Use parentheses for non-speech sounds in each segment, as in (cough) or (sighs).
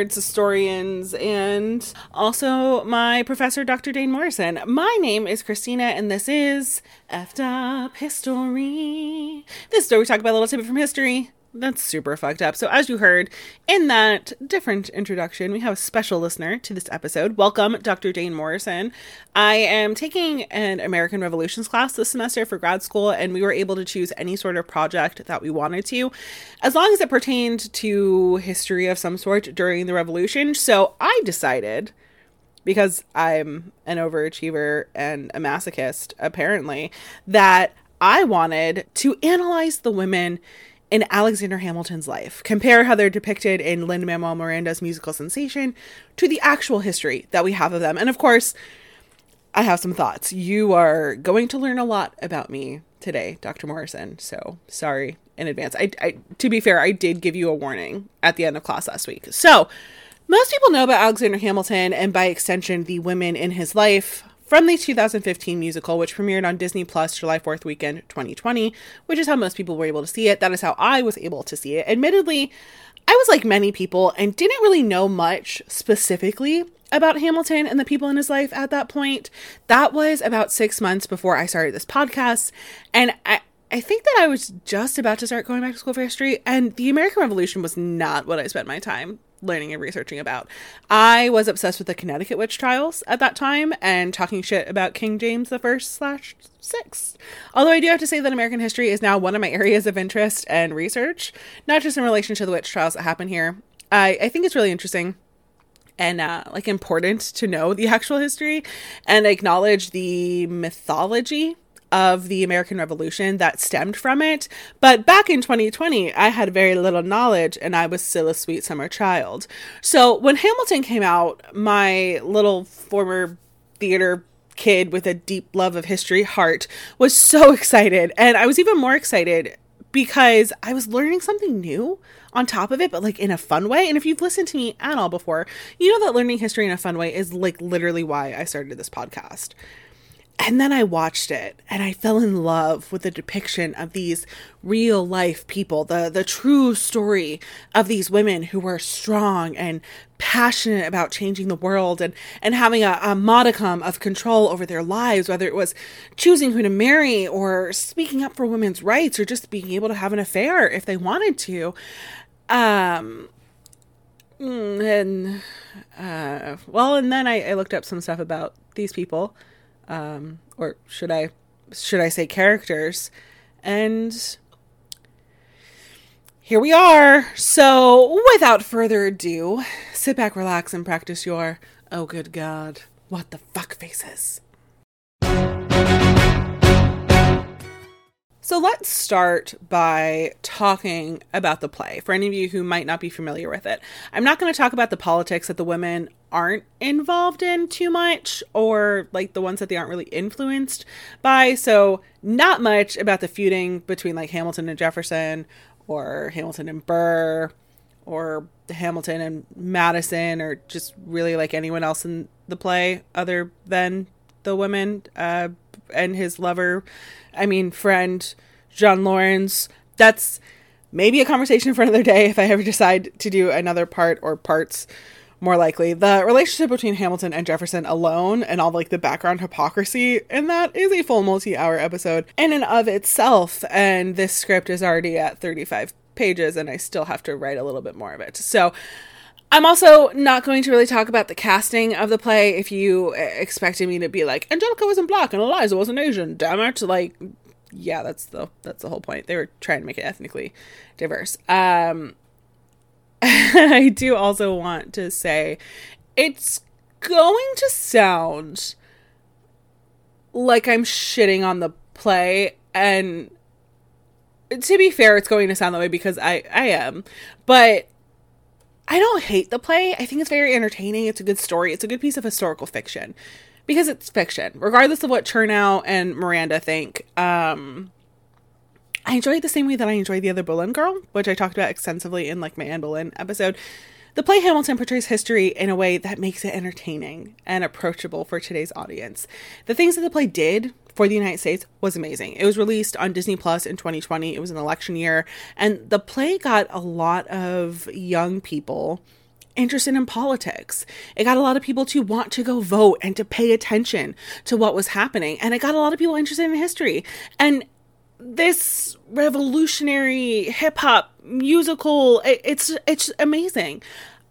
nerds, historians, and also my professor, Dr. Dane Morrison. My name is Krystina, and this is Effed Up History. This is where we talk about a little tidbit from history that's super fucked up. So, as you heard in that different introduction, we have a special listener to this episode. Welcome, Dr. Dane Morrison. I am taking an American Revolutions class this semester for grad school, and we were able to choose any sort of project that we wanted to, as long as it pertained to history of some sort during the Revolution. So, I decided because I'm an overachiever and a masochist, apparently, that I wanted to analyze the women in Alexander Hamilton's life. Compare how they're depicted in Lin Manuel Miranda's musical sensation to the actual history that we have of them. And of course, I have some thoughts. You are going to learn a lot about me today, Dr. Morrison. So sorry in advance. I, I to be fair, I did give you a warning at the end of class last week. So most people know about Alexander Hamilton and by extension the women in his life from the 2015 musical, which premiered on Disney Plus July 4th weekend 2020, which is how most people were able to see it. That is how I was able to see it. Admittedly, I was like many people and didn't really know much specifically about Hamilton and the people in his life at that point. That was about six months before I started this podcast. And I, I think that I was just about to start going back to school for history, and the American Revolution was not what I spent my time learning and researching about. I was obsessed with the Connecticut witch trials at that time and talking shit about King James the First slash sixth. Although I do have to say that American history is now one of my (laughs) areas of interest and research, not just in relation to the witch trials that happen here. I, I think it's really interesting and uh, like important to know the (laughs) actual history and acknowledge the mythology of the American Revolution that stemmed from it. But back in 2020, I had very little knowledge and I was still a sweet summer child. So when Hamilton came out, my little former theater kid with a deep love of history heart was so (laughs) excited. And I was even more excited because I was learning something new on top of it, but like in a fun way. And if you've listened to me at all before, you know that learning history in a fun way is like literally why I started this podcast. And then I watched it and I fell in love with the depiction of these real life people, the, the true story of these women who were strong and passionate about changing the world and, and having a, a modicum of control over their lives, whether it was choosing who to marry or speaking up for women's rights or just being able to have an affair if they wanted to. Um, mm, and, uh, well, and then I, I looked up some stuff about these people um, or should I should I say characters? And here we are. So, without further ado, sit back, relax, and practice your oh good god, what the fuck faces. So let's start by talking about the play. For any of you who might not be familiar with it, I'm not going to talk about the politics that the women aren't involved in too much or like the ones that they aren't really influenced by. So, not much about the feuding between like Hamilton and Jefferson or Hamilton and Burr or Hamilton and Madison or just really like anyone else in the play other than the women uh, and his lover I mean, friend John Laurens. That's maybe a conversation for another day if I ever decide to do another part or parts more likely. The relationship between Hamilton and Jefferson alone and all like the background hypocrisy and that is a full multi-hour episode in and of itself. And this script is already at 35 pages and I still have to write a little bit more of it. So I'm also not going to really talk about the casting of the play. If you expected me to be like Angelica wasn't black and Eliza wasn't Asian, damn it! Like, yeah, that's the that's the whole point. They were trying to make it ethnically diverse. Um, (laughs) I do also want to say it's going to sound like I'm shitting on the play, and to be fair, it's going to sound that way because I I am, but I don't hate the play. I think it's very entertaining. It's a good story. It's a good piece of historical fiction because it's fiction, regardless of what Chernow and Miranda think. Um, I enjoy it the same way that I enjoy the other Boleyn Girl, which I talked about extensively in like my Anne Boleyn episode. The play Hamilton portrays history in a way that makes it entertaining and approachable for today's audience. The things that the play did for the United States was amazing. It was released on Disney Plus in 2020. It was an election year, and the play got a lot of young people interested in politics. It got a lot of people to want to go vote and to pay attention to what was happening. And it got a lot of people interested in history. And this revolutionary hip hop musical, it, it's it's amazing.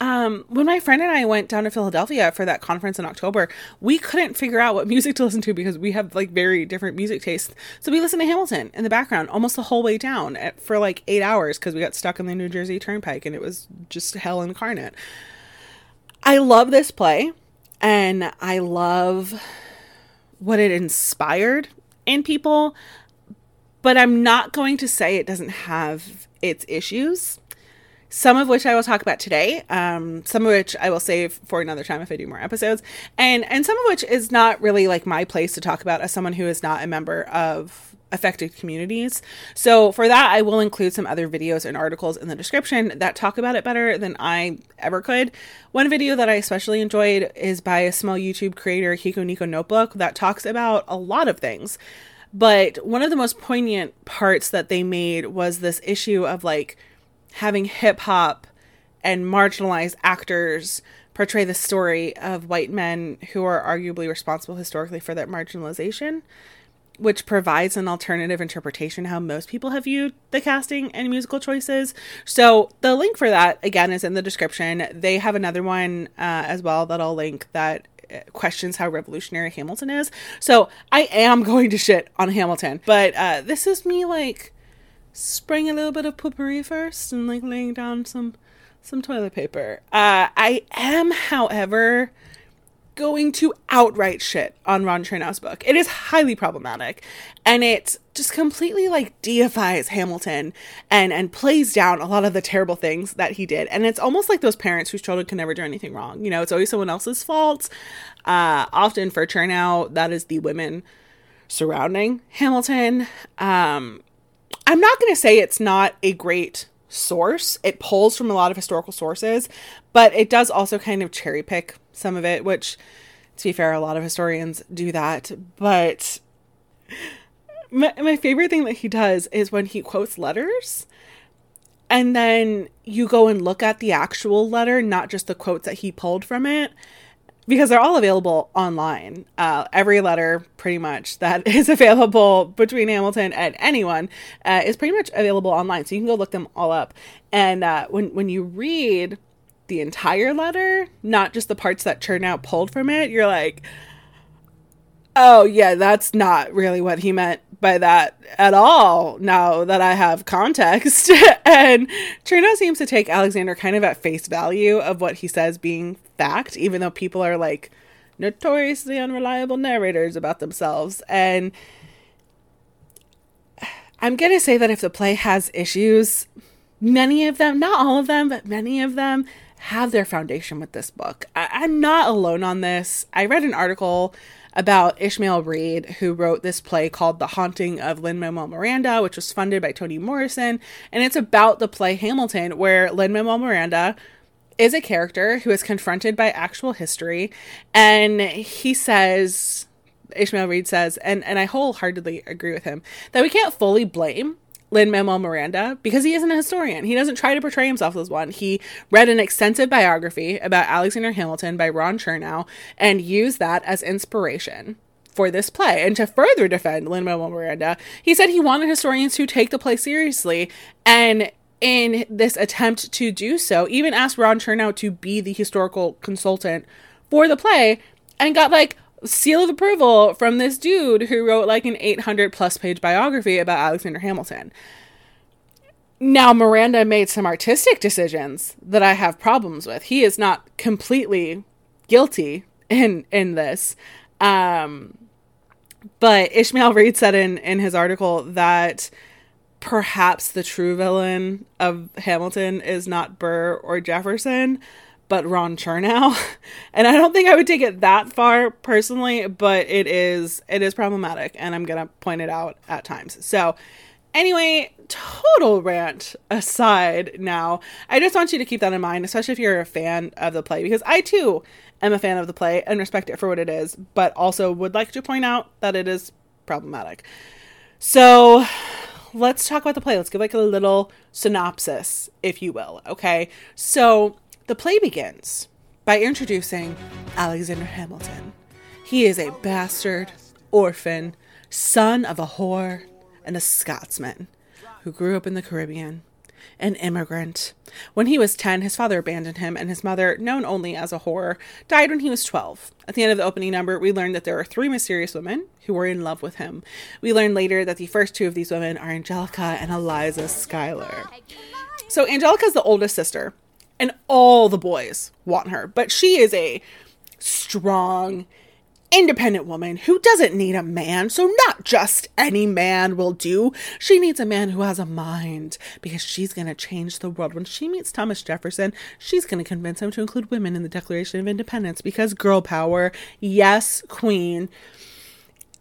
Um, when my friend and I went down to Philadelphia for that conference in October, we couldn't figure out what music to listen to because we have like very different music tastes. So we listened to Hamilton in the background almost the whole way down at, for like eight hours because we got stuck in the New Jersey Turnpike and it was just hell incarnate. I love this play and I love what it inspired in people, but I'm not going to say it doesn't have its issues some of which I will talk about today, um, some of which I will save for another time if I do more episodes, and and some of which is not really like my place to talk about as someone who is not a member of affected communities. So for that, I will include some other videos and articles in the description that talk about it better than I ever could. One video that I especially enjoyed is by a small YouTube creator, HikoNico Notebook, that talks about a lot of things. But one of the most poignant parts that they made was this issue of like having hip hop and marginalized actors portray the story of white men who are arguably responsible historically for that marginalization, which provides an alternative interpretation how most people have viewed the casting and musical choices. So the link for that again is in the description. They have another one uh, as well that I'll link that questions how revolutionary Hamilton is. So I am (laughs) going to shit on Hamilton, but uh, this is me like spraying a little bit of poopery first and like laying down some some toilet paper. Uh, I am, however, going to outright shit on Ron Chernow's book. It is highly problematic, and it just completely like deifies Hamilton and and plays down a lot of the terrible things that he did. And it's almost like those parents whose children can never do anything wrong. You know, it's always someone else's fault. Uh, often for Chernow, that is the women surrounding Hamilton. Um, I'm not going to say it's not a great source. It pulls from a lot of historical sources, but it does also kind of cherry pick some of it, which, to be fair, a lot of historians do that. But (laughs) my, my favorite thing that he does is when he quotes letters and then you go and look at the actual letter, not just the quotes that he pulled from it because they're all available online. Uh, every letter, pretty much, that (laughs) is available between Hamilton and anyone uh, is pretty much available online. So you can go look them all up. And uh, when when you read the entire letter, not just the parts that Chernow pulled from it, you're like, oh yeah, that's not really what he meant by that at all now that I have context. (laughs) and Chernow seems to take Alexander kind of at face value of what he says being fact, even though people are like notoriously unreliable narrators about themselves. And I'm going to say that if the play has issues, many of them, not all of them, but many of them have their foundation with this book. I- am not alone on this. I read an article about Ishmael Reed, who wrote this play called The Haunting of Lin Manuel Miranda, which was funded by Toni Morrison. And it's about the play Hamilton, where Lin Manuel Miranda is a character who is confronted by actual history. And he says, Ishmael Reed says, and, and I wholeheartedly agree with him, that we can't fully blame Lin Manuel Miranda because he isn't a historian. He doesn't try to portray himself as one. He read an extensive biography about Alexander Hamilton by Ron Chernow and used that as inspiration for this play. And to further defend Lin Manuel Miranda, he said he wanted historians to take the play seriously and in this attempt to do so, even asked Ron Chernow to be the historical consultant for the play and got like seal of approval from this dude who wrote like an 800 plus page biography about Alexander Hamilton. Now, Miranda made some artistic decisions that I have problems with. He is not completely guilty in in this. Um, but Ishmael Reed said in in his article that perhaps the true villain of Hamilton is not Burr or Jefferson, but Ron Chernow. (laughs) And I don't think I would take it that far personally, but it is it is problematic and I'm going to point it out at times. So, anyway, total rant aside now. I just want you to keep that in mind, especially if you're a fan of the play because I too am a fan of the play and respect it for what it is, but also would like to point out that it is problematic. So, let's talk about the play. Let's give like a little synopsis, if you will. Okay. So The play begins by introducing Alexander Hamilton. He is a bastard, orphan, son of a whore, and a Scotsman who grew up in the Caribbean an immigrant. When he was 10, his father abandoned him, and his mother, known only as a whore, died when he was 12. At the end of the opening number, we learn that there are three mysterious women who were in love with him. We learn later that the first two of these women are Angelica and Eliza Schuyler. So, Angelica is the oldest sister, and all the boys want her, but she is a strong, independent woman who doesn't need a man, so not just any man will do. She needs a man who has a mind because she's going to change the world. When she meets Thomas Jefferson, she's going to convince him to include women in the Declaration of Independence because girl power, yes, queen.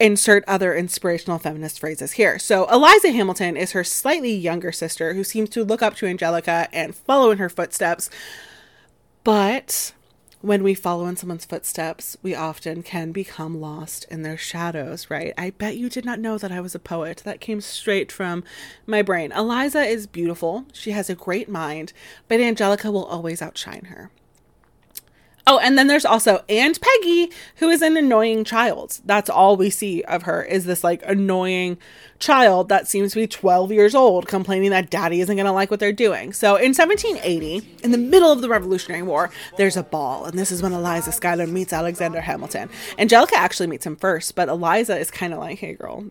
Insert other inspirational feminist phrases here. So, Eliza Hamilton is her slightly younger sister who seems to look up to Angelica and follow in her footsteps. But when we follow in someone's footsteps, we often can become lost in their shadows, right? I bet you did not know that I was a poet. That came straight from my brain. Eliza is beautiful. She has a great mind, but Angelica will always outshine her. Oh, and then there's also Aunt Peggy, who is an annoying child. That's all we see of her is this like annoying child that seems to be 12 years old, complaining that daddy isn't going to like what they're doing. So in 1780, in the middle of the Revolutionary War, there's a ball, and this is when Eliza Schuyler meets Alexander Hamilton. Angelica actually meets him first, but Eliza is kind of like, hey, girl,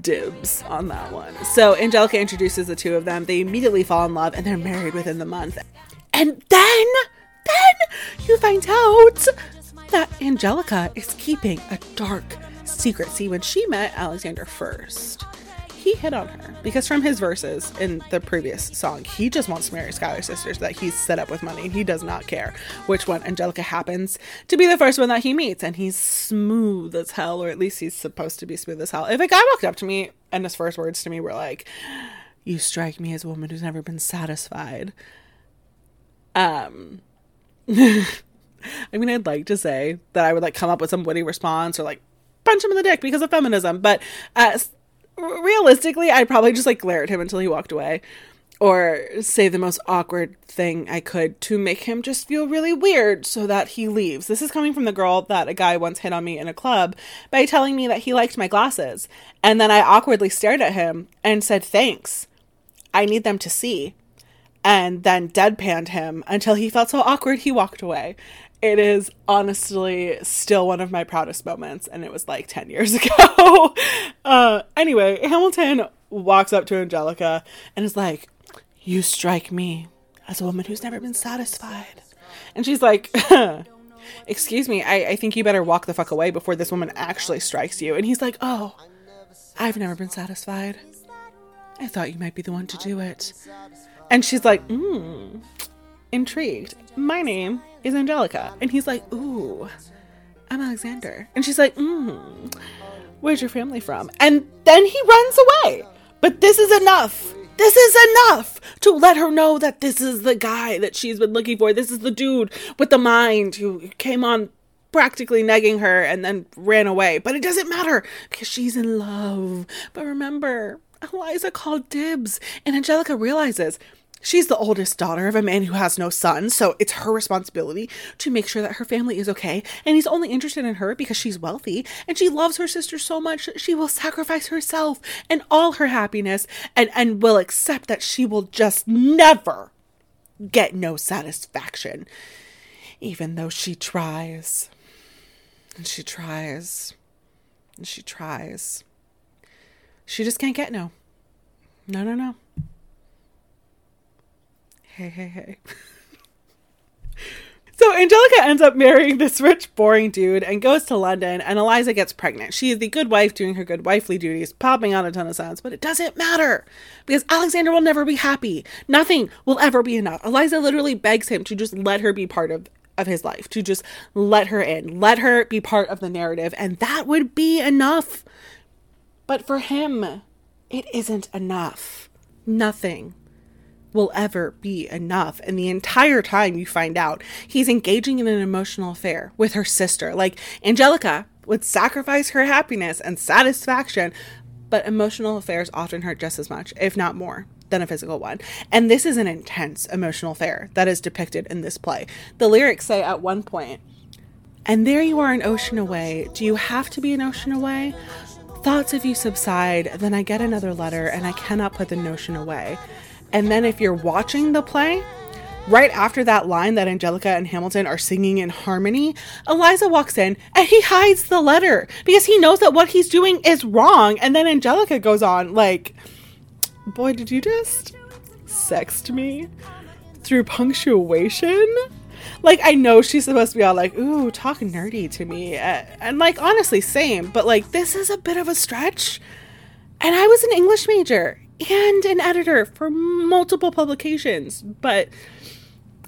dibs on that one. So Angelica introduces the two of them. They immediately fall in love, and they're married within the month. And then then you find out that Angelica is keeping a dark secret. See, when she met Alexander first, he hit on her because from his verses in the previous song, he just wants to marry Schuyler sisters that he's set up with money he does not care which one. Angelica happens to be the first one that he meets and he's smooth as hell, or at least he's supposed to be smooth as hell. If a guy walked up to me and his first words to me were like, You strike me as a woman who's never been satisfied. Um, (laughs) I mean, I'd like to say that I would like come up with some witty response or like punch him in the dick because of feminism, but uh, realistically, I'd probably just like glare at him until he walked away or say the most awkward thing I could to make him just feel really weird so that he leaves. This is coming from the girl that a guy once hit on me in a club by telling me that he liked my glasses. And then I awkwardly stared at him and said, Thanks. I need them to see and then deadpanned him until he felt so awkward he walked away. It is honestly still one of my proudest moments, and it was like 10 years (laughs) ago. uh, anyway, Hamilton walks up to Angelica and is like, You strike me as a woman who's never been satisfied. And she's like, (laughs) Excuse me, I, I think you better walk the fuck away before this woman actually strikes you. And he's like, Oh, I've never been satisfied. I thought you might be the one to do it. And she's like, hmm, intrigued. My name is Angelica. And he's like, ooh, I'm Alexander. And she's like, hmm, where's your family from? And then he runs away. But this is enough. This is enough to let her know that this is the guy that she's been looking for. This is the dude with the mind who came on practically negging her and then ran away. But it doesn't matter because she's in love. But remember, Eliza called dibs, and Angelica realizes She's the oldest daughter of a man who has no son, so it's her responsibility to make sure that her family is okay. And he's only interested in her because she's wealthy and she loves her sister so much that she will sacrifice herself and all her happiness and, and will accept that she will just never get no satisfaction, even though she tries. And she tries. And she tries. She just can't get no. No, no, no hey, hey, hey. So Angelica ends up marrying this rich, boring dude and goes to London, and Eliza gets pregnant. She is the good wife doing her good wifely duties, popping out a ton of sons, but it doesn't matter because Alexander will never be happy. Nothing will ever be enough. Eliza literally begs him to just let her be part of, of his life, to just let her in, let her be part of the narrative, and that would be enough. But for him, it isn't enough. Nothing will ever be enough. And the entire time you find out he's engaging in an emotional affair with her sister. Like Angelica would sacrifice her happiness and satisfaction, but emotional affairs often hurt just as much, if not more, than a physical one. And this is an intense emotional affair that is depicted in this play. The lyrics say at one point, and there you are an ocean away. Do you have to be an ocean away? Thoughts of you subside, then I get another letter and I cannot put the notion away. And then if you're watching the play, right after that line that Angelica and Hamilton are singing in harmony, Eliza walks in and he hides the letter because he knows that what he's doing is wrong. And then Angelica goes on, like, Boy, did you just sext me through punctuation? Like, I know she's supposed to be all like, ooh, talk nerdy to me. And, like, honestly, same. But, like, this is a bit of a stretch. And I was an English major and an editor for multiple publications. But,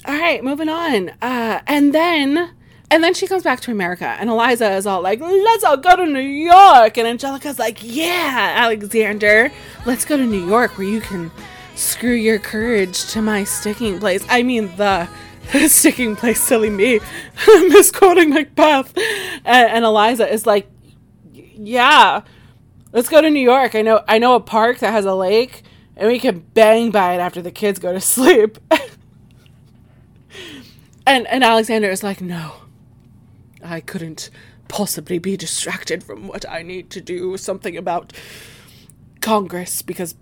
all right, moving on. Uh, and then. And then she comes back to America, and Eliza is all like, let's all go to New York. And Angelica's like, yeah, Alexander, let's go to New York where you can screw your courage to my sticking place. I mean, the (laughs) sticking place, silly me, (laughs) misquoting Macbeth. And, and Eliza is like, yeah, let's go to New York. I know, I know a park that has a lake, and we can bang by it after the kids go to (laughs) sleep. and and Alexander is like, no, I couldn't possibly be distracted from what I need to do. Something about Congress because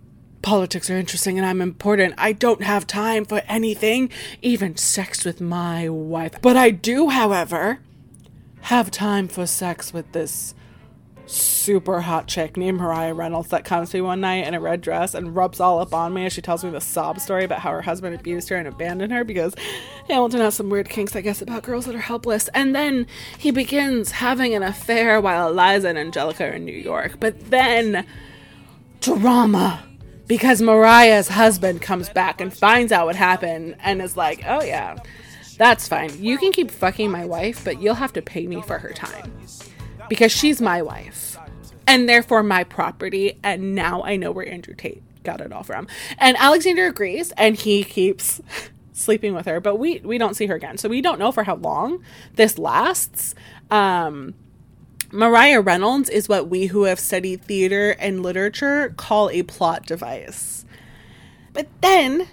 politics are interesting and I'm important. I don't have time for anything, even sex with my wife. But I do, however, have time for sex with this super hot chick named Mariah Reynolds that comes to me one night in a red dress and rubs all up on me as she tells me the sob story about how her husband abused her and abandoned her because Hamilton has some weird kinks, I guess, about girls that are helpless. And then he begins having an affair while Eliza and Angelica are in New York. But then drama because Mariah's husband comes back and finds out what happened and is like, oh yeah, that's fine. You can keep fucking my wife, but you'll have to pay me for her time because she's my wife and therefore my property. And now I know where Andrew Tate got it all from. And Alexander agrees and he keeps (laughs) sleeping with her, but we, we don't see her again. So we don't know for how long this lasts. Um, Mariah Reynolds is what we who have studied theater and literature call a plot device. But then,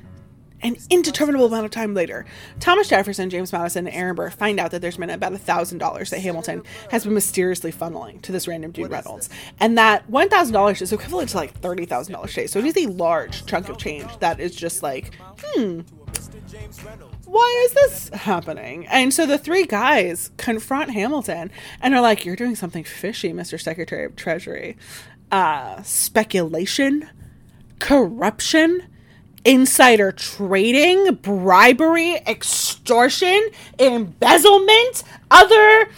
an indeterminable amount of time later, Thomas Jefferson, James Madison, and Aaron Burr find out that there's been about $1,000 that Hamilton has been mysteriously funneling to this random dude Reynolds. And that $1,000 is equivalent to like $30,000 today. So it is a large chunk of change that is just like, hmm, why is this happening? And so the three guys confront Hamilton and are like, You're doing something fishy, Mr. Secretary of Treasury. Uh, speculation, corruption, insider trading, bribery, extortion, embezzlement, other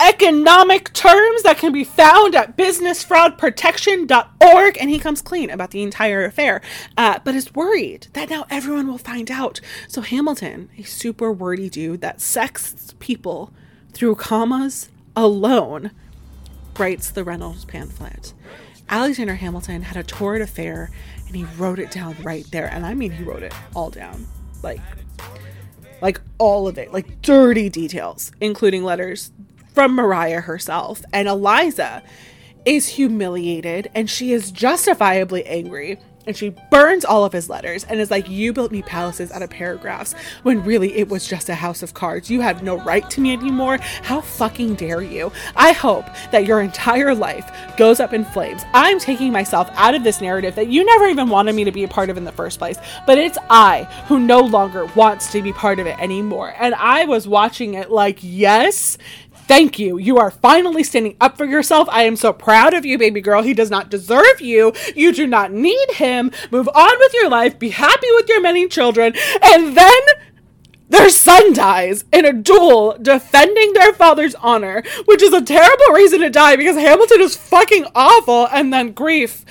economic terms that can be found at businessfraudprotection.org and he comes clean about the entire affair. Uh, but is worried that now everyone will find out. So hamilton a super wordy dude that sexts people through commas alone writes the reynolds pamphlet. Alexander hamilton had a torrid affair and he wrote it down right there and i mean he wrote it all down like like all of it like dirty details including letters from Mariah herself. And Eliza is humiliated and she is justifiably angry. And she burns all of his letters and is like, You built me palaces out of paragraphs when really it was just a house of cards. You have no right to me anymore. How fucking dare you? I hope that your entire life goes up in flames. I'm taking myself out of this narrative that you never even wanted me to be a part of in the first place, but it's I who no longer wants to be part of it anymore. And I was watching it like, Yes, Thank you. You are finally standing up for yourself. I am so proud of you, baby girl. He does not deserve you. You do not need him. Move on with your life. Be happy with your many children. And then their son dies in a duel defending their father's honor, which is a terrible reason to die because Hamilton is fucking awful. And then grief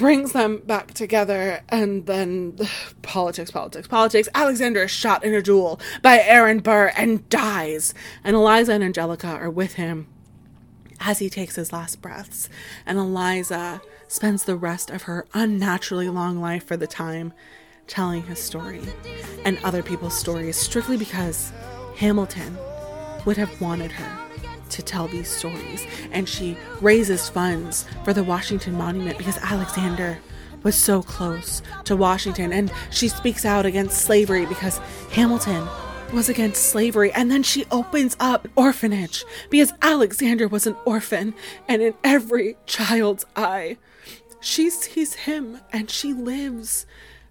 brings them back together, and then politics, politics, politics. Alexander is shot in a duel by Aaron Burr and dies, and Eliza and Angelica are with him as he takes his last breaths. And Eliza spends the rest of her unnaturally long life for the time telling his story and other people's stories strictly because Hamilton would have wanted her to tell these stories. And she raises funds for the Washington Monument because Alexander was so close to Washington, and she speaks out against slavery because Hamilton was against slavery. And then she opens up orphanage because Alexander was an orphan, and in every child's eye, she sees him and she lives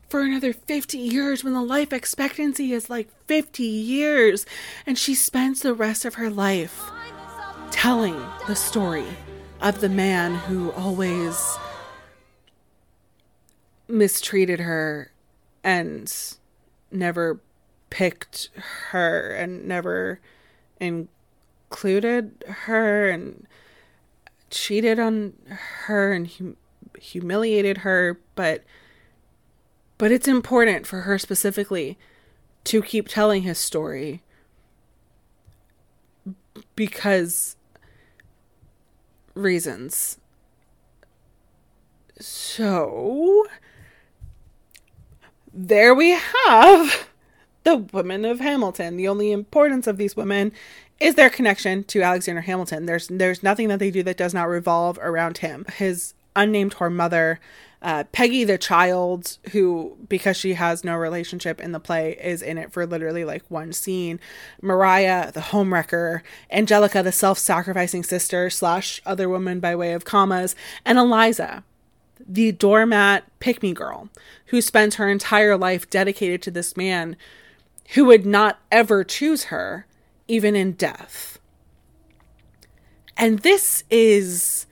for another 50 years when the life expectancy is like 50 years. And she spends the rest of her life telling the story of the man who always mistreated her and never picked her and never included her and cheated on her and hum- humiliated her but but it's important for her specifically to keep telling his story because reasons so there we have the women of Hamilton. The only importance of these women is their connection to Alexander Hamilton. There's there's nothing that they do that does not revolve around him. His unnamed whore mother, uh, Peggy the child, who because she has no relationship in the play is in it for literally like one scene. Mariah, the homewrecker, Angelica the self-sacrificing sister slash other woman by way of commas, and Eliza the doormat pick me girl who spends her entire life dedicated to this man who would not ever choose her, even in death. And this is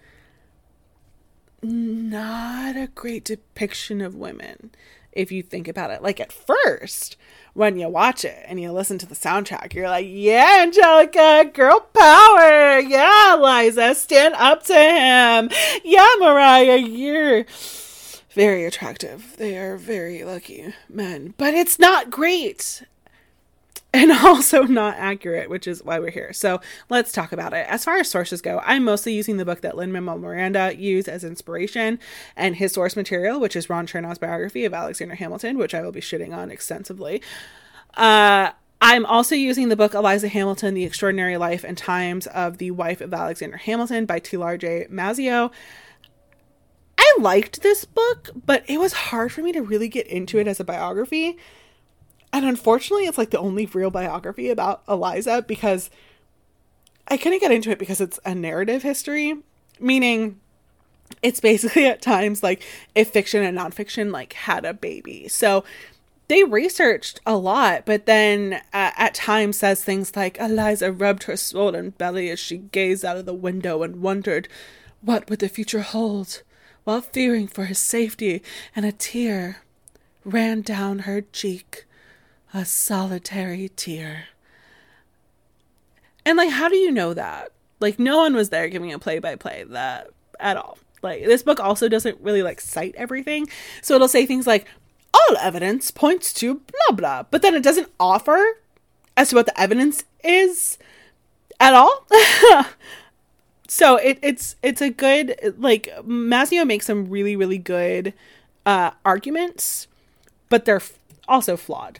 not a great depiction of women if you think about it. Like at first, when you watch it and you listen to the soundtrack, you're like, yeah, Angelica, girl power. Yeah, Liza, stand up to him. Yeah, Mariah, you're very attractive. They are very lucky men. But it's not great and (laughs) also not accurate, which is why we're here. So let's talk about it. As far as sources go, I'm mostly using the book that Lin Manuel Miranda used as inspiration and his source material, which is Ron Chernow's biography of Alexander Hamilton, which I will be shitting on extensively. Uh, I'm also using the book Eliza Hamilton, The Extraordinary Life and Times of the Wife of Alexander Hamilton by Tilar J. Mazzeo. I liked this book, but it was hard for me to really get into it as a biography and unfortunately, it's like the only real biography about Eliza because I couldn't get into it because it's a narrative history, meaning it's basically at times like if fiction and nonfiction like had a baby. So they researched a lot, but then uh, at times says things like Eliza rubbed her swollen belly as she gazed out of the window and wondered what would the future hold, while fearing for his safety, and a tear ran down her cheek a solitary tear. And like, how do you know that? Like, no one was there giving a play by play that at all. Like, this book also doesn't really like cite everything. So it'll say things like, all evidence points to blah blah, but then it doesn't offer as to what the evidence is at all. (laughs) so it, it's it's a good like Mazzeo makes some really really good uh, arguments, but they're also flawed.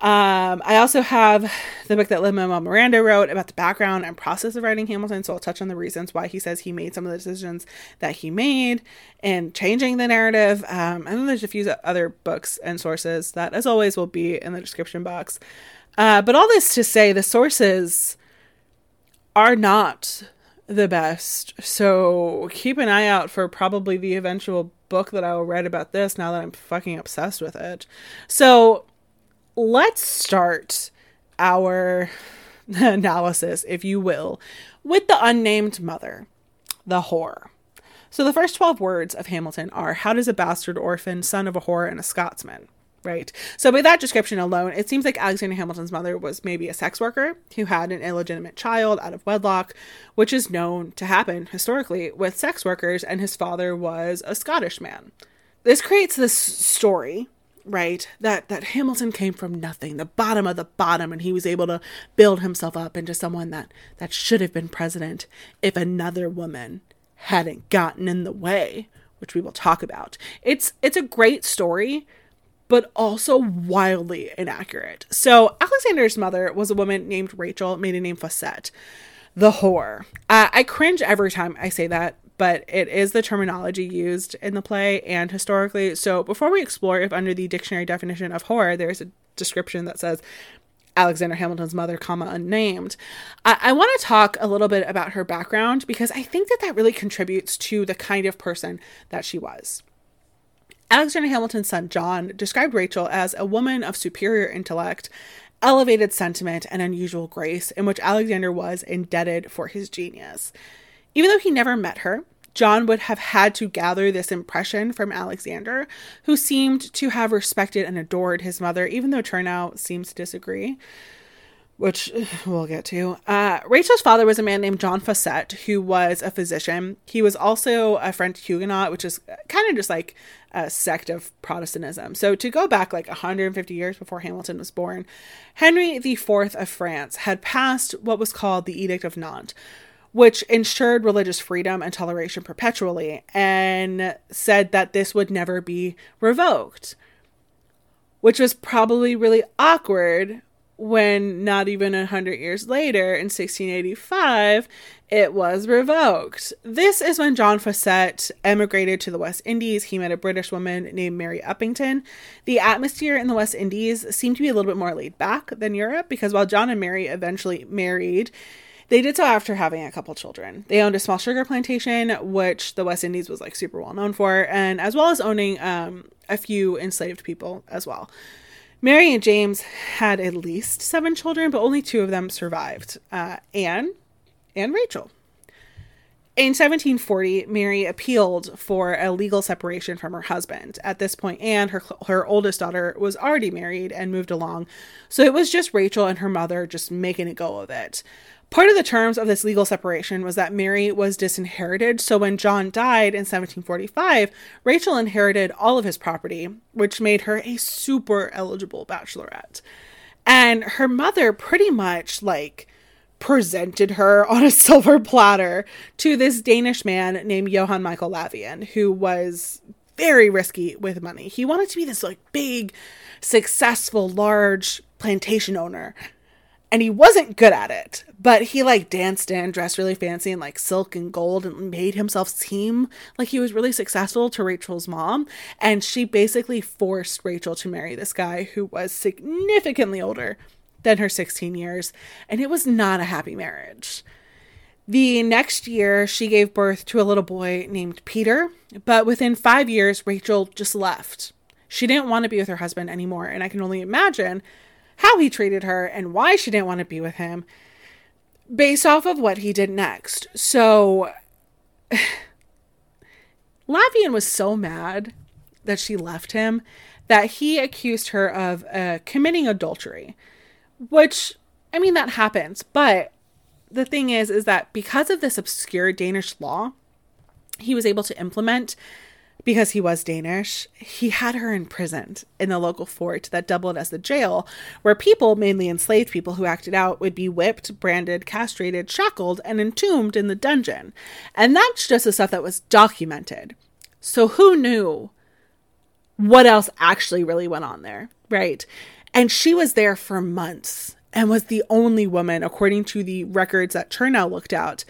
Um, I also have the book that Lin Manuel Miranda wrote about the background and process of writing Hamilton. So I'll touch on the reasons why he says he made some of the decisions that he made and changing the narrative. Um, and then there's a few other books and sources that, as always, will be in the description box. Uh, but all this to say, the sources are not the best. So keep an eye out for probably the eventual book that I will write about this now that I'm fucking obsessed with it. So let's start our (laughs) analysis, if you will, with the unnamed mother, the whore. So the first 12 words of Hamilton are How does a bastard orphan, son of a whore, and a Scotsman? Right. So by that description alone, it seems like Alexander Hamilton's mother was maybe a sex worker who had an illegitimate child out of wedlock, which is known to happen historically with sex workers, and his father was a Scottish man. This creates this story right? That that hamilton came from nothing the bottom of the bottom and he was able to build himself up into someone that that should have been president if another woman hadn't gotten in the way which we will talk about. It's it's a great story but also wildly inaccurate. So alexander's mother was a woman named rachel maiden name Faucette the whore. Uh, i cringe every time i say that but it is the terminology used in the play and historically. So before we explore if under the dictionary definition of whore there's a description that says Alexander Hamilton's mother, comma, unnamed. I, I want to talk a little bit about her background because I think that that really contributes to the kind of person that she was. Alexander Hamilton's son, John, described Rachel as a woman of superior intellect, elevated sentiment, and unusual grace, in which Alexander was indebted for his genius. Even though he never met her, John would have had to gather this impression from Alexander, who seemed to have respected and adored his mother, even though Chernow seems to disagree, which (sighs) we'll get to. Uh, Rachel's father was a man named John Faucette, who was a physician. He was also a French Huguenot, which is kind of just like a sect of Protestantism. So to go back like 150 years before Hamilton was born, Henry IV of France had passed what was called the Edict of Nantes, which ensured religious freedom and toleration perpetually and said that this would never be revoked, which was probably really awkward when not even a hundred years later, in 1685, it was revoked. This is when John Faucette emigrated to the West Indies. He met a British woman named Mary Uppington. The atmosphere in the West Indies seemed to be a little bit more laid back than Europe because while John and Mary eventually married, they did so after having a couple children. They owned a small sugar plantation, which the West Indies was like super well known for, and as well as owning um, a few enslaved people as well. Mary and James had at least seven children, but only two of them survived uh, Anne and Rachel. In 1740, Mary appealed for a legal separation from her husband. At this point, Anne, her, her oldest daughter, was already married and moved along, so it was just Rachel and her mother just making a go of it. Part of the terms of this legal separation was that Mary was disinherited, so when John died in 1745, Rachel inherited all of his property, which made her a super eligible bachelorette. And her mother pretty much like presented her (laughs) on a silver platter to this Danish man named Johann Michael Lavien, who was very risky with money. He wanted to be this like big, successful, large plantation owner and he wasn't good at it but he like danced and dressed really fancy in like silk and gold and made himself seem like he was really successful to Rachel's mom. And she basically forced Rachel to marry this guy who was significantly older than her 16 years and it was not a happy marriage. The next year she gave birth to a little boy named Peter but within 5 years Rachel just left. She didn't want to be with her husband anymore and I can only imagine how he treated her and why she didn't want to be with him based off of what he did next. So (sighs) Lavien was so mad that she left him that he accused her of uh, committing adultery, which I mean that happens, but the thing is is that because of this obscure Danish law, he was able to implement because he was Danish, he had her imprisoned in the local fort that doubled as the jail, where people, mainly enslaved people who acted out, would be whipped, branded, castrated, shackled, and entombed in the dungeon. And that's just the stuff that was documented. So who knew what else actually really went on there, right? And she was there for months and was the only woman, according to the records that Chernow looked at,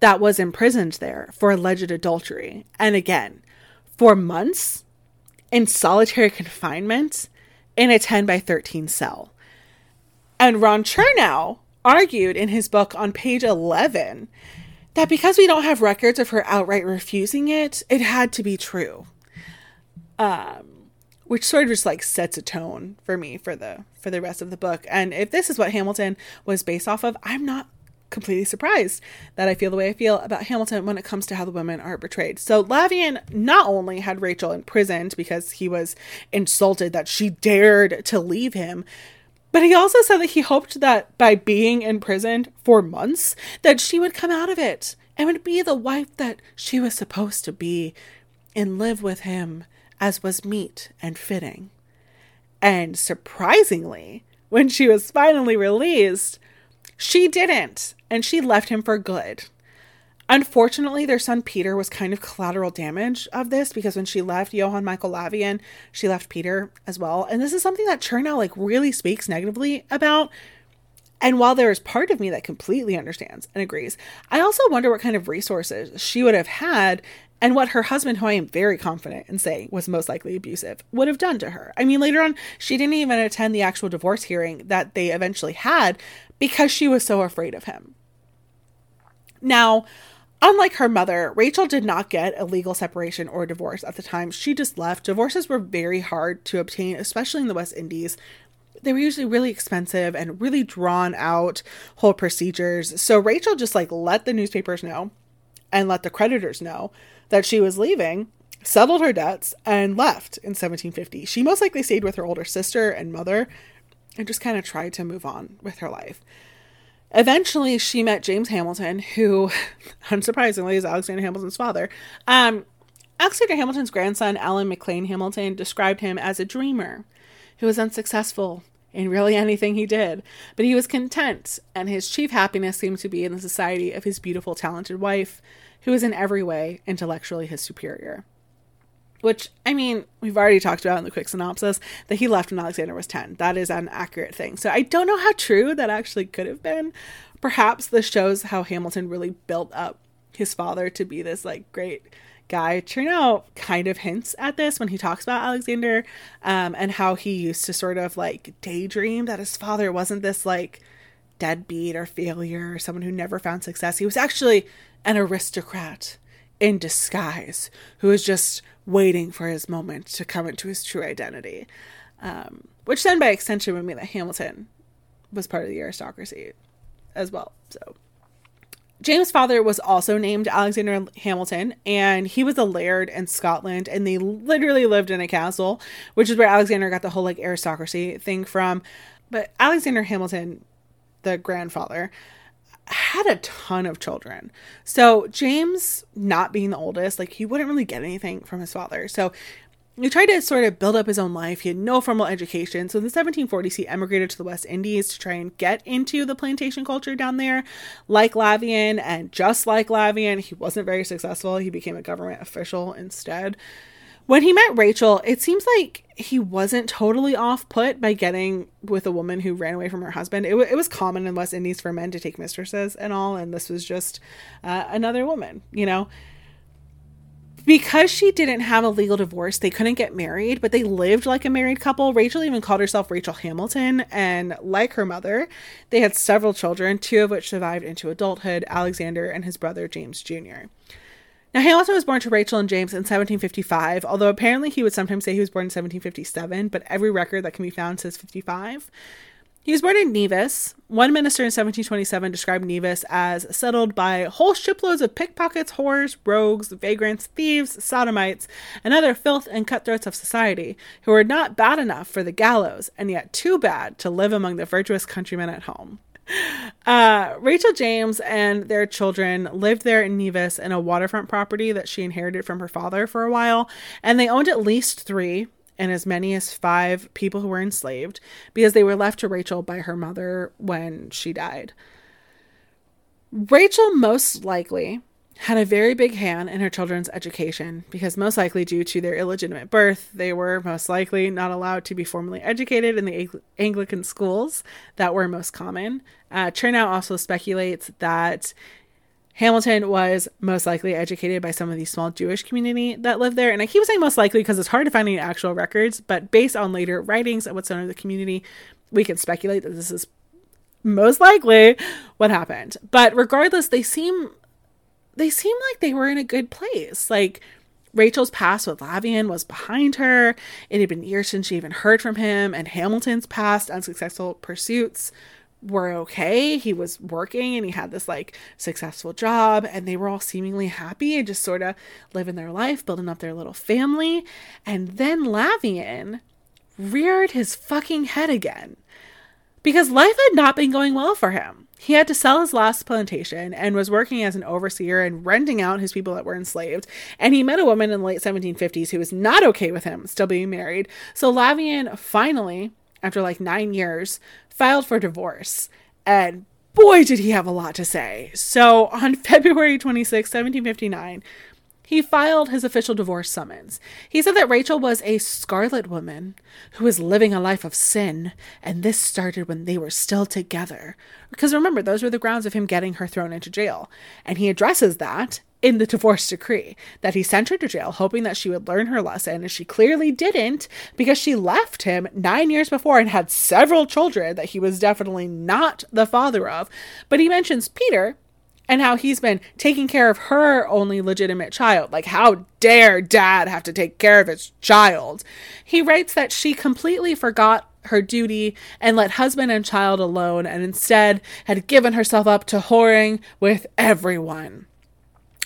that was imprisoned there for alleged adultery. And again, for months in solitary confinement in a 10 by 13 cell. And Ron Chernow argued in his book on page 11 that because we don't have records of her outright refusing it, it had to be true. Um, which sort of just like sets a tone for me for the for the rest of the book. And if this is what Hamilton was based off of, I'm not completely surprised that I feel the way I feel about Hamilton when it comes to how the women are portrayed. So Lavien not only had Rachel imprisoned because he was insulted that she dared to leave him, but he also said that he hoped that by being imprisoned for months that she would come out of it and would be the wife that she was supposed to be and live with him as was meet and fitting. And surprisingly, when she was finally released, she didn't, and she left him for good. Unfortunately, their son Peter was kind of collateral damage of this because when she left Johann Michael Lavien, she left Peter as well. And this is something that Chernow like really speaks negatively about. And while there is part of me that completely understands and agrees, I also wonder what kind of resources she would have had and what her husband, who I am very confident in saying was most likely abusive, would have done to her. I mean, later on, she didn't even attend the actual divorce hearing that they eventually had because she was so afraid of him. Now, unlike her mother, Rachel did not get a legal separation or divorce at the time she just left. Divorces were very hard to obtain, especially in the West Indies. They were usually really expensive and really drawn out whole procedures. So Rachel just like let the newspapers know and let the creditors know that she was leaving, settled her debts, and left in 1750. She most likely stayed with her older sister and mother and just kind of tried to move on with her life. Eventually, she met James Hamilton, who, (laughs) unsurprisingly, is Alexander Hamilton's father. Um, Alexander Hamilton's grandson, Allan McLane Hamilton, described him as a dreamer who was unsuccessful in really anything he did, but he was content, and his chief happiness seemed to be in the society of his beautiful, talented wife, who was in every way intellectually his superior. Which, I mean, we've already talked about in the quick synopsis that he left when Alexander was 10. That is an accurate thing. So I don't know how true that actually could have been. Perhaps this shows how Hamilton really built up his father to be this, like, great guy. Chernow kind of hints at this when he talks about Alexander um, and how he used to sort of, like, daydream that his father wasn't this, like, deadbeat or failure or someone who never found success. He was actually an aristocrat in disguise who was just waiting for his moment to come into his true identity. Um, which then, by extension, would mean that Hamilton was part of the aristocracy as well. So, James' father was also named Alexander Hamilton, and he was a laird in Scotland, and they literally lived in a castle, which is where Alexander got the whole like aristocracy thing from. But Alexander Hamilton, the grandfather, had a ton of children. So James, not being the oldest, like he wouldn't really get anything from his father. So he tried to sort of build up his own life. He had no formal education. So in the 1740s, he emigrated to the West Indies to try and get into the plantation culture down there. Like Lavien, and just like Lavien, he wasn't very successful. He became a government official instead. When he met Rachel, it seems like he wasn't totally off put by getting with a woman who ran away from her husband. It, w- it was common in West Indies for men to take mistresses and all, and this was just uh, another woman, you know? Because she didn't have a legal divorce, they couldn't get married, but they lived like a married couple. Rachel even called herself Rachel Hamilton, and like her mother, they had several children, two of which survived into adulthood Alexander and his brother James Jr. Now, Hamilton was born to Rachel and James in 1755, although apparently he would sometimes say he was born in 1757, but every record that can be found says 55. He was born in Nevis. One minister in 1727 described Nevis as settled by whole shiploads of pickpockets, whores, rogues, vagrants, thieves, sodomites, and other filth and cutthroats of society, who were not bad enough for the gallows, and yet too bad to live among the virtuous countrymen at home. Uh, Rachel James and their children lived there in Nevis in a waterfront property that she inherited from her father for a while, and they owned at least three and as many as five people who were enslaved because they were left to Rachel by her mother when she died. Rachel most likely had a very big hand in her children's education because, most likely, due to their illegitimate birth, they were most likely not allowed to be formally educated in the Anglican schools that were most common. Uh, Chernow also speculates that Hamilton was most likely educated by some of the small Jewish community that lived there. And I keep saying most likely because it's hard to find any actual records, but based on later writings of what's known in the community, we can speculate that this is most likely what happened. But regardless, they seem they seem like they were in a good place. Like Rachel's past with Lavien was behind her. It had been years since she even heard from him, and Hamilton's past unsuccessful pursuits were okay. He was working and he had this like successful job, and they were all seemingly happy and just sort of living their life, building up their little family. And then Lavien reared his fucking head again because life had not been going well for him. He had to sell his last plantation and was working as an overseer and renting out his people that were enslaved. And he met a woman in the late 1750s who was not okay with him still being married. So Lavien finally, after like nine years, filed for divorce. And boy, did he have a lot to say. So on (laughs) February 26, 1759, he filed his official divorce summons. He said that Rachel was a scarlet woman who was living a life of sin, and this started when they were still together. Because remember, those were the grounds of him getting her thrown into jail. And he addresses that in the divorce decree that he sent her to jail hoping that she would learn her lesson and she clearly didn't because she left him 9 years before and had several children that he was definitely not the father of but he mentions Peter and how he's been taking care of her only legitimate child. Like, how dare dad have to take care of his child? He writes that she completely forgot her duty and let husband and child alone and instead had given herself up to whoring with everyone.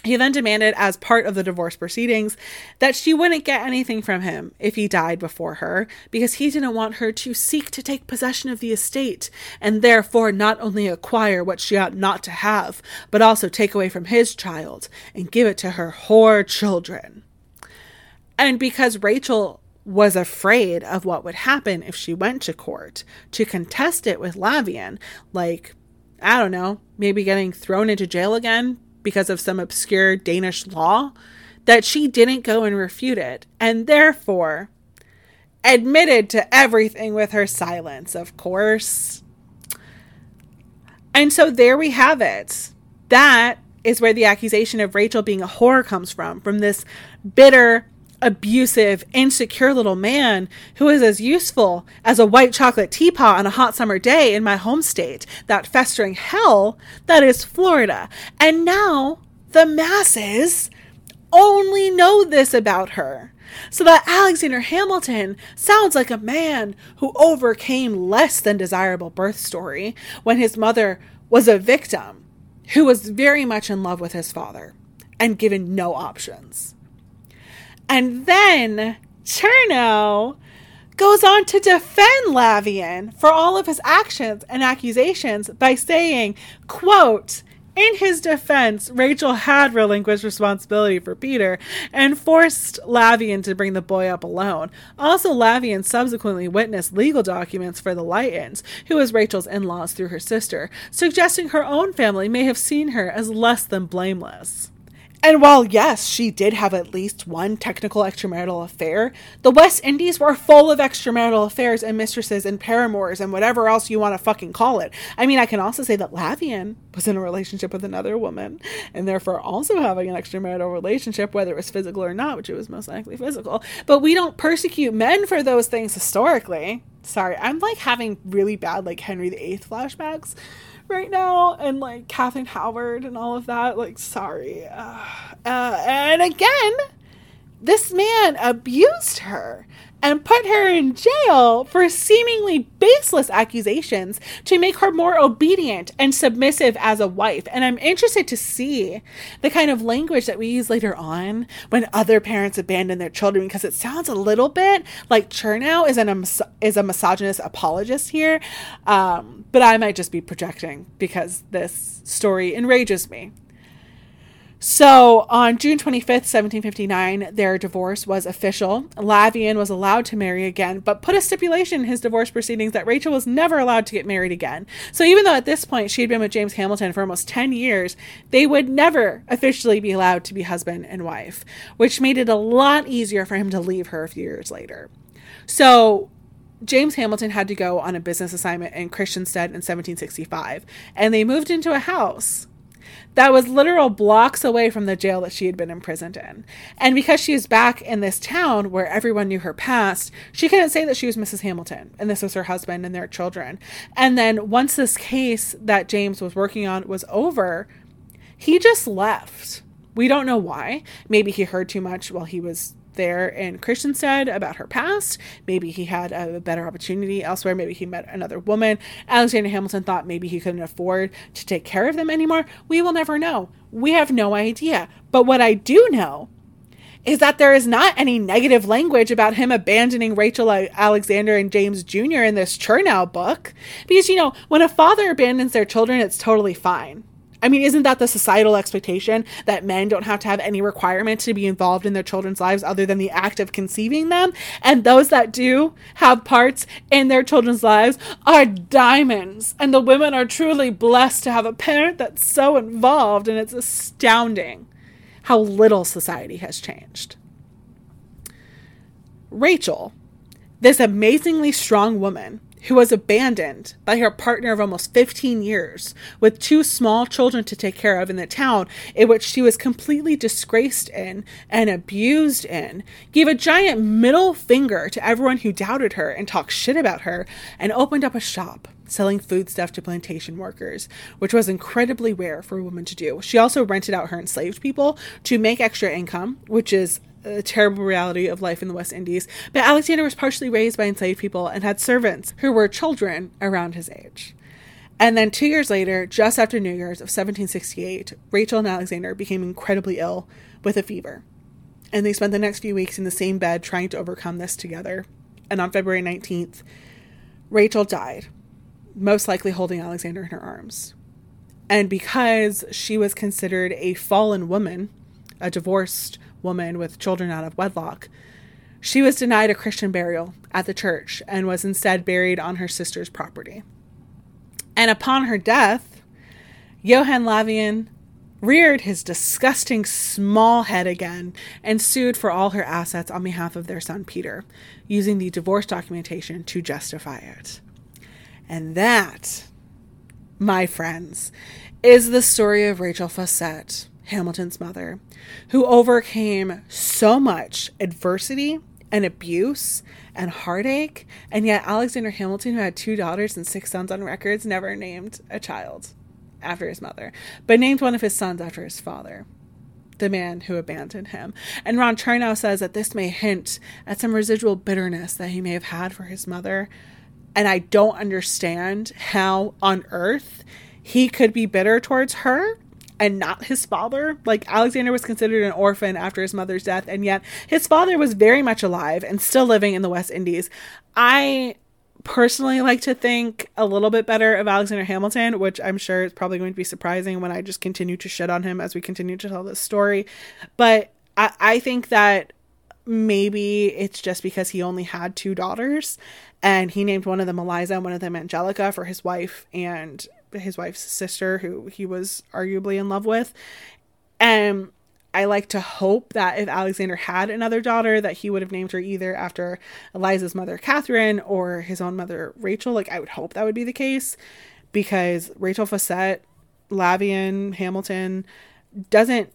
He then demanded, as part of the divorce proceedings, that she wouldn't get anything from him if he died before her, because he didn't want her to seek to take possession of the estate, and therefore not only acquire what she ought not to have, but also take away from his child and give it to her whore children. And because Rachel was afraid of what would happen if she went to court to contest it with Lavien, like, I don't know, maybe getting thrown into jail again because of some obscure Danish law, that she didn't go and refute it, and therefore admitted to everything with her silence, of course. And so there we have it. That is where the accusation of Rachel being a whore comes from, from this bitter, abusive, insecure little man who is as useful as a white chocolate teapot on a hot summer day in my home state, that festering hell that is Florida. And now the masses only know this about her. So that Alexander Hamilton sounds like a man who overcame less than desirable birth story when his mother was a victim who was very much in love with his father and given no options. And then Chernow goes on to defend Lavien for all of his actions and accusations by saying, quote, in his defense, Rachel had relinquished responsibility for Peter and forced Lavien to bring the boy up alone. Also, Lavien subsequently witnessed legal documents for the Lyttons, who was Rachel's in laws through her sister, suggesting her own family may have seen her as less than blameless. And while, yes, she did have at least one technical extramarital affair, the West Indies were full of extramarital affairs and mistresses and paramours and whatever else you want to fucking call it. I mean, I can also say that Lavien was in a relationship with another woman and therefore also having an extramarital relationship, whether it was physical or not, which it was most likely physical. But we don't persecute men for those things historically. Sorry, I'm like having really bad, like Henry VIII flashbacks right now and like Catherine Howard and all of that. Like, sorry. Uh, uh, and again, this man abused her and put her in jail for seemingly baseless accusations to make her more obedient and submissive as a wife. And I'm interested to see the kind of language that we use later on when other parents abandon their children because it sounds a little bit like Chernow is an is a misogynist apologist here. Um, but I might just be projecting because this story enrages me. So on June 25th, 1759, their divorce was official. Lavien was allowed to marry again, but put a stipulation in his divorce proceedings that Rachel was never allowed to get married again. So even though at this point she had been with James Hamilton for almost 10 years, they would never officially be allowed to be husband and wife, which made it a lot easier for him to leave her a few years later. So James Hamilton had to go on a business assignment in Christiansted in 1765, and they moved into a house that was literal blocks away from the jail that she had been imprisoned in. And because she was back in this town where everyone knew her past, she couldn't say that she was Mrs. Hamilton and this was her husband and their children. And then once this case that James was working on was over, he just left. We don't know why. Maybe he heard too much while he was there in Christiansted about her past. Maybe he had a better opportunity elsewhere. Maybe he met another woman. Alexander Hamilton thought maybe he couldn't afford to take care of them anymore. We will never know. We have no idea. But what I do know is that there is not any negative language about him abandoning Rachel Alexander and James Jr. in this Chernow book. Because, you know, when a father abandons their children, it's totally fine. I mean, isn't that the societal expectation that men don't have to have any requirement to be involved in their children's lives other than the act of conceiving them? And those that do have parts in their children's lives are diamonds. And the women are truly blessed to have a parent that's so involved, and it's astounding. how little society has changed. Rachel, this amazingly strong woman who was abandoned by her partner of almost 15 years with two small children to take care of in the town in which she was completely disgraced in and abused in, gave a giant middle finger to everyone who doubted her and talked shit about her, and opened up a shop selling foodstuff to plantation workers, which was incredibly rare for a woman to do. She also rented out her enslaved people to make extra income, which is a terrible reality of life in the West Indies. But Alexander was partially raised by enslaved people and had servants who were children around his age. And then two years later, just after New Year's of 1768, Rachel and Alexander became incredibly ill with a fever. And they spent the next few weeks in the same bed trying to overcome this together. And on February 19th, Rachel died most likely holding Alexander in her arms. And because she was considered a fallen woman, a divorced woman with children out of wedlock, she was denied a Christian burial at the church and was instead buried on her sister's property. And upon her death, Johann Lavien reared his disgusting small head again and sued for all her assets on behalf of their son Peter, using the divorce documentation to justify it. And that, my friends, is the story of Rachel Faucette, Hamilton's mother, who overcame so much adversity and abuse and heartache, and yet Alexander Hamilton, who had two daughters and six sons on records, never named a child after his mother, but named one of his sons after his father the man who abandoned him. And Ron Chernow says that this may hint at some residual bitterness that he may have had for his mother and I don't understand how on earth he could be bitter towards her and not his father. Like Alexander was considered an orphan after his mother's death, and yet his father was very much alive and still living in the West Indies. I personally like to think a little bit better of Alexander Hamilton, which I'm sure is probably going to be surprising when I just continue to shit on him as we continue to tell this story. But I, I think that maybe it's just because he only had two daughters and he named one of them Eliza and one of them Angelica for his wife and his wife's sister who he was arguably in love with. And I like to hope that if Alexander had another daughter that he would have named her either after Eliza's mother Catherine or his own mother Rachel. Like I would hope that would be the case because Rachel Faucette, Lavien, Hamilton doesn't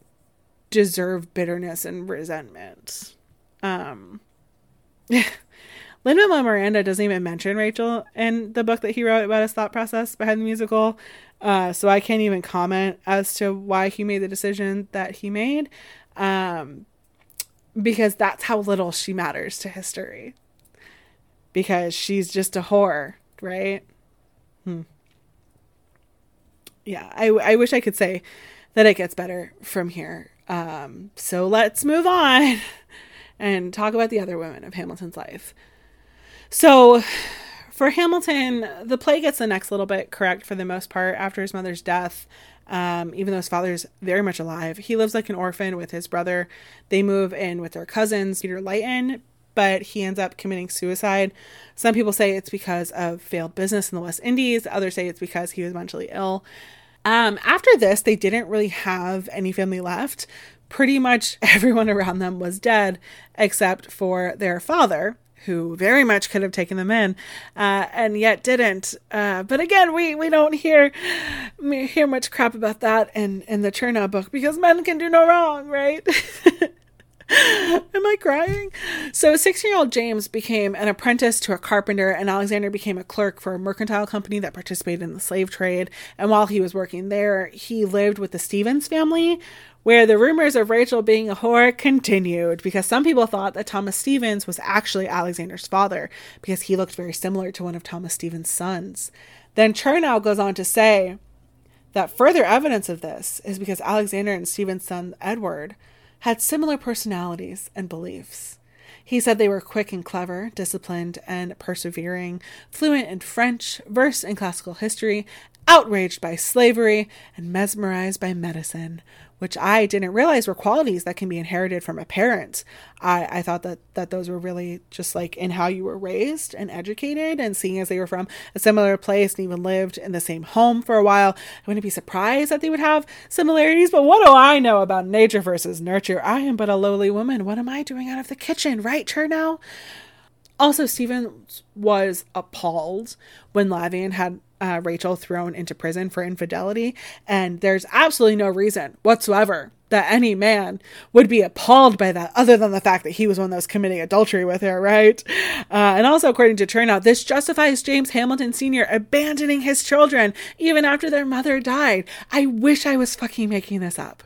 deserve bitterness and resentment. Um, (laughs) Lin Manuel Miranda doesn't even mention Rachel in the book that he wrote about his thought process behind the musical. Uh, so I can't even comment as to why he made the decision that he made, um, because that's how little she matters to history. Because she's just a whore, right? Hmm. Yeah, I, I wish I could say that it gets better from here. Um, so let's move on. (laughs) and talk about the other women of Hamilton's life. So, for Hamilton, the play gets the next little bit correct for the most part after his mother's death. Um, even though his father's very much alive, he lives like an orphan with his brother. They move in with their cousins, Peter Lytton, but he ends up committing suicide. Some people say it's because of failed business in the West Indies, others say it's because he was mentally ill. Um, after this, they didn't really have any family left, pretty much (laughs) everyone around them was dead except for their father, who very much could have taken them in, uh, and yet didn't. Uh, but again, we, we don't hear hear much crap about that in, in the Chernow book because men can do no wrong, right? (laughs) Am I crying? So, 16 year old James became an apprentice to a carpenter, and Alexander became a clerk for a mercantile company that participated in the slave trade. And while he was working there, he lived with the Stevens family, where the rumors of Rachel being a whore continued because some people thought that Thomas Stevens was actually Alexander's father because he looked very similar to one of Thomas Stevens' sons. Then Chernow goes on to say that further evidence of this is because Alexander and Stevens' son Edward had similar personalities and beliefs. He said they were quick and clever, disciplined and persevering, fluent in French, versed in classical history, outraged by slavery, and mesmerized by medicine, which I didn't realize were qualities that can be inherited from a parent. I, I thought that, that those were really just like in how you were raised and educated, and seeing as they were from a similar place and even lived in the same home for a while, I wouldn't be surprised that they would have similarities. But what do I know about nature versus nurture? I am but a lowly woman. What am I doing out of the kitchen, right, Chernow? Also, Stephen was appalled when Lavien had uh, Rachel thrown into prison for infidelity, and there's absolutely no reason whatsoever that any man would be appalled by that, other than the fact that he was one that was committing adultery with her, right? Uh, and also, according to Chernow, this justifies James Hamilton Sr. abandoning his children even after their mother died. I wish I was fucking making this up.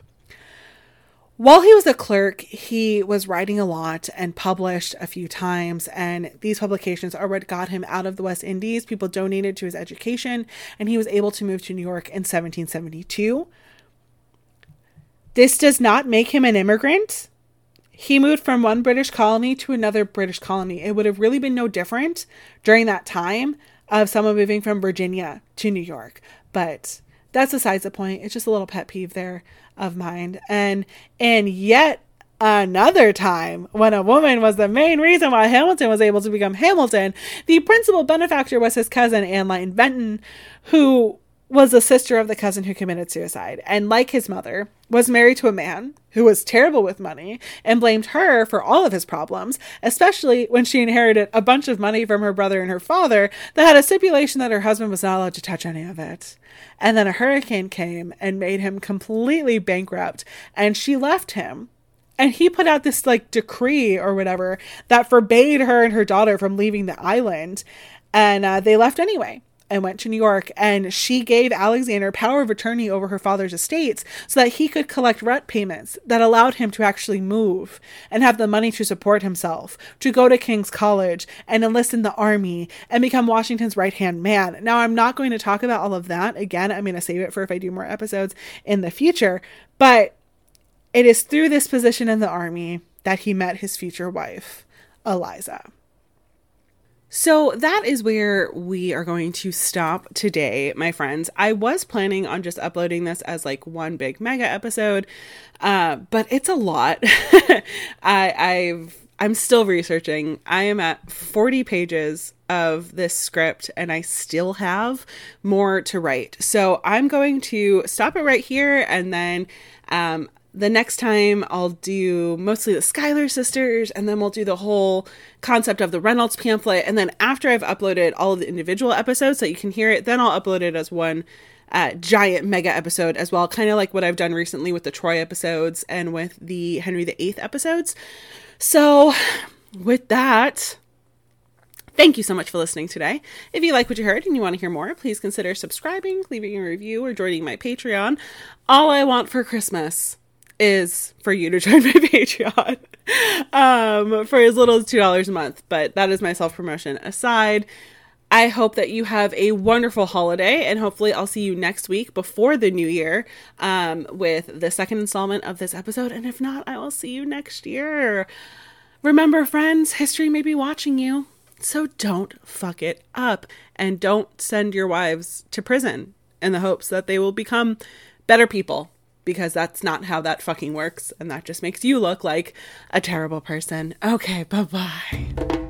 While he was a clerk, he was writing a lot and published a few times, and these publications are what got him out of the West Indies. People donated to his education, and he was able to move to New York in 1772. This does not make him an immigrant. He moved from one British colony to another British colony. It would have really been no different during that time of someone moving from Virginia to New York. But that's besides the point. It's just a little pet peeve there of mine. And and yet another time when a woman was the main reason why Hamilton was able to become Hamilton, the principal benefactor was his cousin Anne Lytton Venton, who was the sister of the cousin who committed suicide, and like his mother, was married to a man who was terrible with money and blamed her for all of his problems, especially when she inherited a bunch of money from her brother and her father that had a stipulation that her husband was not allowed to touch any of it. And then a hurricane came and made him completely bankrupt, and she left him. And he put out this like decree or whatever that forbade her and her daughter from leaving the island, and uh, they left anyway and went to New York, and she gave Alexander power of attorney over her father's estates so that he could collect rent payments that allowed him to actually move and have the money to support himself, to go to King's College and enlist in the army and become Washington's right hand man. Now, I'm not going to talk about all of that. Again, I'm going to save it for if I do more episodes in the future, but it is through this position in the army that he met his future wife, Eliza. So that is where we are going to stop today, my friends. I was planning on just uploading this as like one big mega episode, uh, but it's a lot. (laughs) I, I've I'm still researching. I am at 40 pages of this script and I still have more to write. So I'm going to stop it right here and then um, the next time I'll do mostly the Schuyler sisters, and then we'll do the whole concept of the Reynolds pamphlet. And then after I've uploaded all of the individual episodes so you can hear it, then I'll upload it as one uh, giant mega episode as well, kind of like what I've done recently with the Troy episodes and with the Henry VIII episodes. So, with that, Thank you so much for listening today. If you like what you heard and you want to hear more, please consider subscribing, leaving a review, or joining my Patreon. All I want for Christmas is for you to (laughs) join my Patreon um, for as little as $2 a month. But that is my self promotion aside. I hope that you have a wonderful holiday, and hopefully, I'll see you next week before the new year um, with the second installment of this episode. And if not, I will see you next year. Remember, friends, history may be watching you, so don't fuck it up and don't send your wives to prison in the hopes that they will become better people because that's not how that fucking works. And that just makes you look like a terrible person. Okay, bye bye.